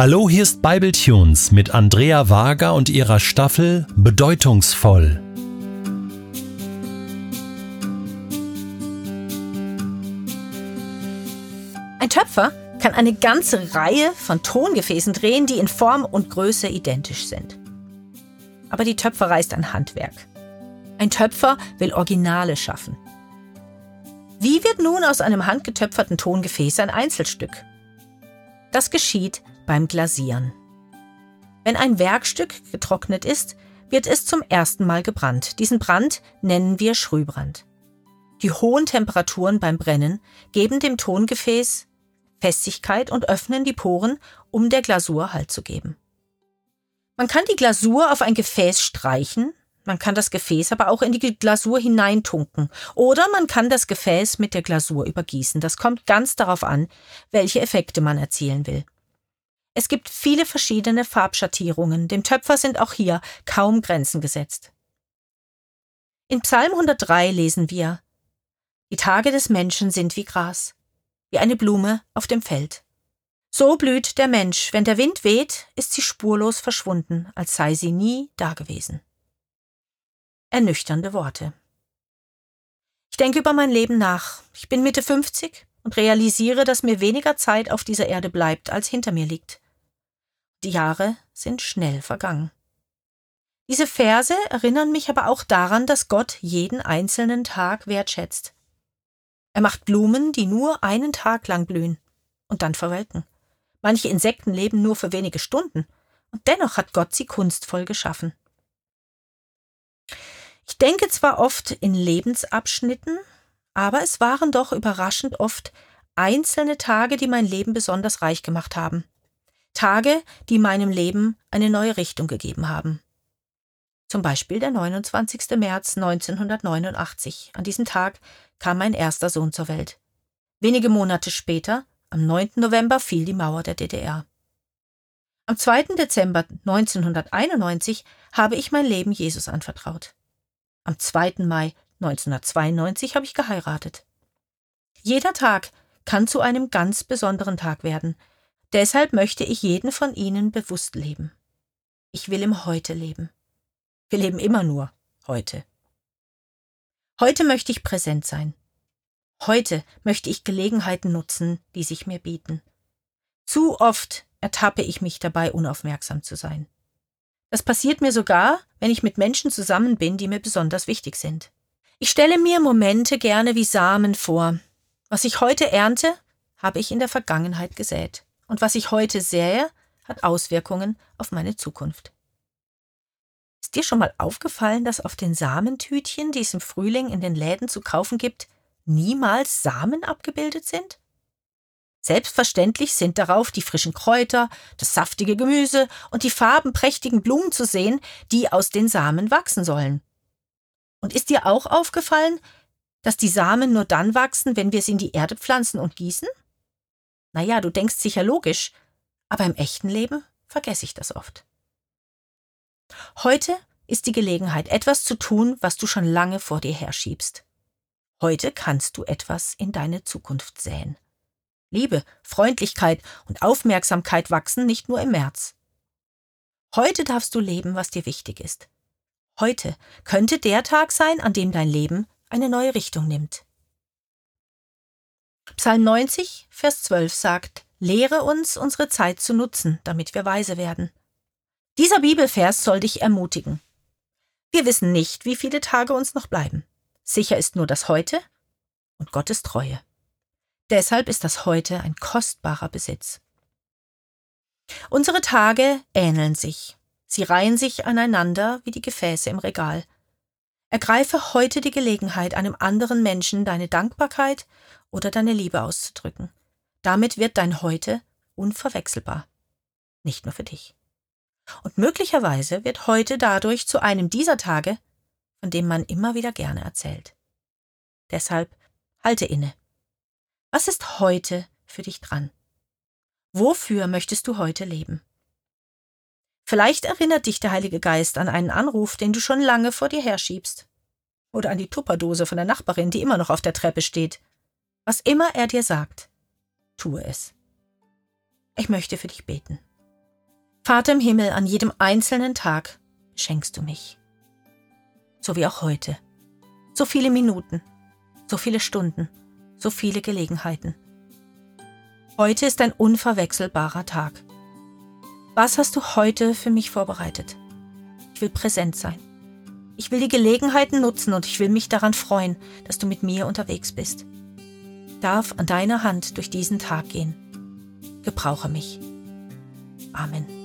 Hallo, hier ist Bibletunes mit Andrea Wager und ihrer Staffel Bedeutungsvoll. Ein Töpfer kann eine ganze Reihe von Tongefäßen drehen, die in Form und Größe identisch sind. Aber die Töpferei ist ein Handwerk. Ein Töpfer will Originale schaffen. Wie wird nun aus einem handgetöpferten Tongefäß ein Einzelstück? Das geschieht beim Glasieren. Wenn ein Werkstück getrocknet ist, wird es zum ersten Mal gebrannt. Diesen Brand nennen wir Schrühbrand. Die hohen Temperaturen beim Brennen geben dem Tongefäß Festigkeit und öffnen die Poren, um der Glasur Halt zu geben. Man kann die Glasur auf ein Gefäß streichen, man kann das Gefäß aber auch in die Glasur hineintunken oder man kann das Gefäß mit der Glasur übergießen. Das kommt ganz darauf an, welche Effekte man erzielen will. Es gibt viele verschiedene Farbschattierungen, dem Töpfer sind auch hier kaum Grenzen gesetzt. In Psalm 103 lesen wir Die Tage des Menschen sind wie Gras, wie eine Blume auf dem Feld. So blüht der Mensch, wenn der Wind weht, ist sie spurlos verschwunden, als sei sie nie dagewesen. Ernüchternde Worte. Ich denke über mein Leben nach. Ich bin Mitte 50 und realisiere, dass mir weniger Zeit auf dieser Erde bleibt, als hinter mir liegt. Die Jahre sind schnell vergangen. Diese Verse erinnern mich aber auch daran, dass Gott jeden einzelnen Tag wertschätzt. Er macht Blumen, die nur einen Tag lang blühen und dann verwelken. Manche Insekten leben nur für wenige Stunden, und dennoch hat Gott sie kunstvoll geschaffen. Ich denke zwar oft in Lebensabschnitten, aber es waren doch überraschend oft einzelne Tage, die mein Leben besonders reich gemacht haben. Tage, die meinem Leben eine neue Richtung gegeben haben. Zum Beispiel der 29. März 1989. An diesem Tag kam mein erster Sohn zur Welt. Wenige Monate später, am 9. November, fiel die Mauer der DDR. Am 2. Dezember 1991 habe ich mein Leben Jesus anvertraut. Am 2. Mai 1992 habe ich geheiratet. Jeder Tag kann zu einem ganz besonderen Tag werden, Deshalb möchte ich jeden von Ihnen bewusst leben. Ich will im Heute leben. Wir leben immer nur heute. Heute möchte ich präsent sein. Heute möchte ich Gelegenheiten nutzen, die sich mir bieten. Zu oft ertappe ich mich dabei, unaufmerksam zu sein. Das passiert mir sogar, wenn ich mit Menschen zusammen bin, die mir besonders wichtig sind. Ich stelle mir Momente gerne wie Samen vor. Was ich heute ernte, habe ich in der Vergangenheit gesät und was ich heute sähe, hat Auswirkungen auf meine Zukunft. Ist dir schon mal aufgefallen, dass auf den Samentütchen, die es im Frühling in den Läden zu kaufen gibt, niemals Samen abgebildet sind? Selbstverständlich sind darauf die frischen Kräuter, das saftige Gemüse und die farbenprächtigen Blumen zu sehen, die aus den Samen wachsen sollen. Und ist dir auch aufgefallen, dass die Samen nur dann wachsen, wenn wir sie in die Erde pflanzen und gießen? Naja, du denkst sicher logisch, aber im echten Leben vergesse ich das oft. Heute ist die Gelegenheit, etwas zu tun, was du schon lange vor dir herschiebst. Heute kannst du etwas in deine Zukunft säen. Liebe, Freundlichkeit und Aufmerksamkeit wachsen nicht nur im März. Heute darfst du leben, was dir wichtig ist. Heute könnte der Tag sein, an dem dein Leben eine neue Richtung nimmt. Psalm 90, Vers 12 sagt, Lehre uns, unsere Zeit zu nutzen, damit wir weise werden. Dieser Bibelvers soll dich ermutigen. Wir wissen nicht, wie viele Tage uns noch bleiben. Sicher ist nur das Heute und Gottes Treue. Deshalb ist das Heute ein kostbarer Besitz. Unsere Tage ähneln sich. Sie reihen sich aneinander wie die Gefäße im Regal. Ergreife heute die Gelegenheit, einem anderen Menschen deine Dankbarkeit oder deine Liebe auszudrücken. Damit wird dein Heute unverwechselbar. Nicht nur für dich. Und möglicherweise wird heute dadurch zu einem dieser Tage, von dem man immer wieder gerne erzählt. Deshalb halte inne. Was ist heute für dich dran? Wofür möchtest du heute leben? Vielleicht erinnert dich der Heilige Geist an einen Anruf, den du schon lange vor dir herschiebst. Oder an die Tupperdose von der Nachbarin, die immer noch auf der Treppe steht. Was immer er dir sagt, tue es. Ich möchte für dich beten. Vater im Himmel, an jedem einzelnen Tag schenkst du mich. So wie auch heute. So viele Minuten, so viele Stunden, so viele Gelegenheiten. Heute ist ein unverwechselbarer Tag. Was hast du heute für mich vorbereitet? Ich will präsent sein. Ich will die Gelegenheiten nutzen und ich will mich daran freuen, dass du mit mir unterwegs bist. Darf an deiner Hand durch diesen Tag gehen. Gebrauche mich. Amen.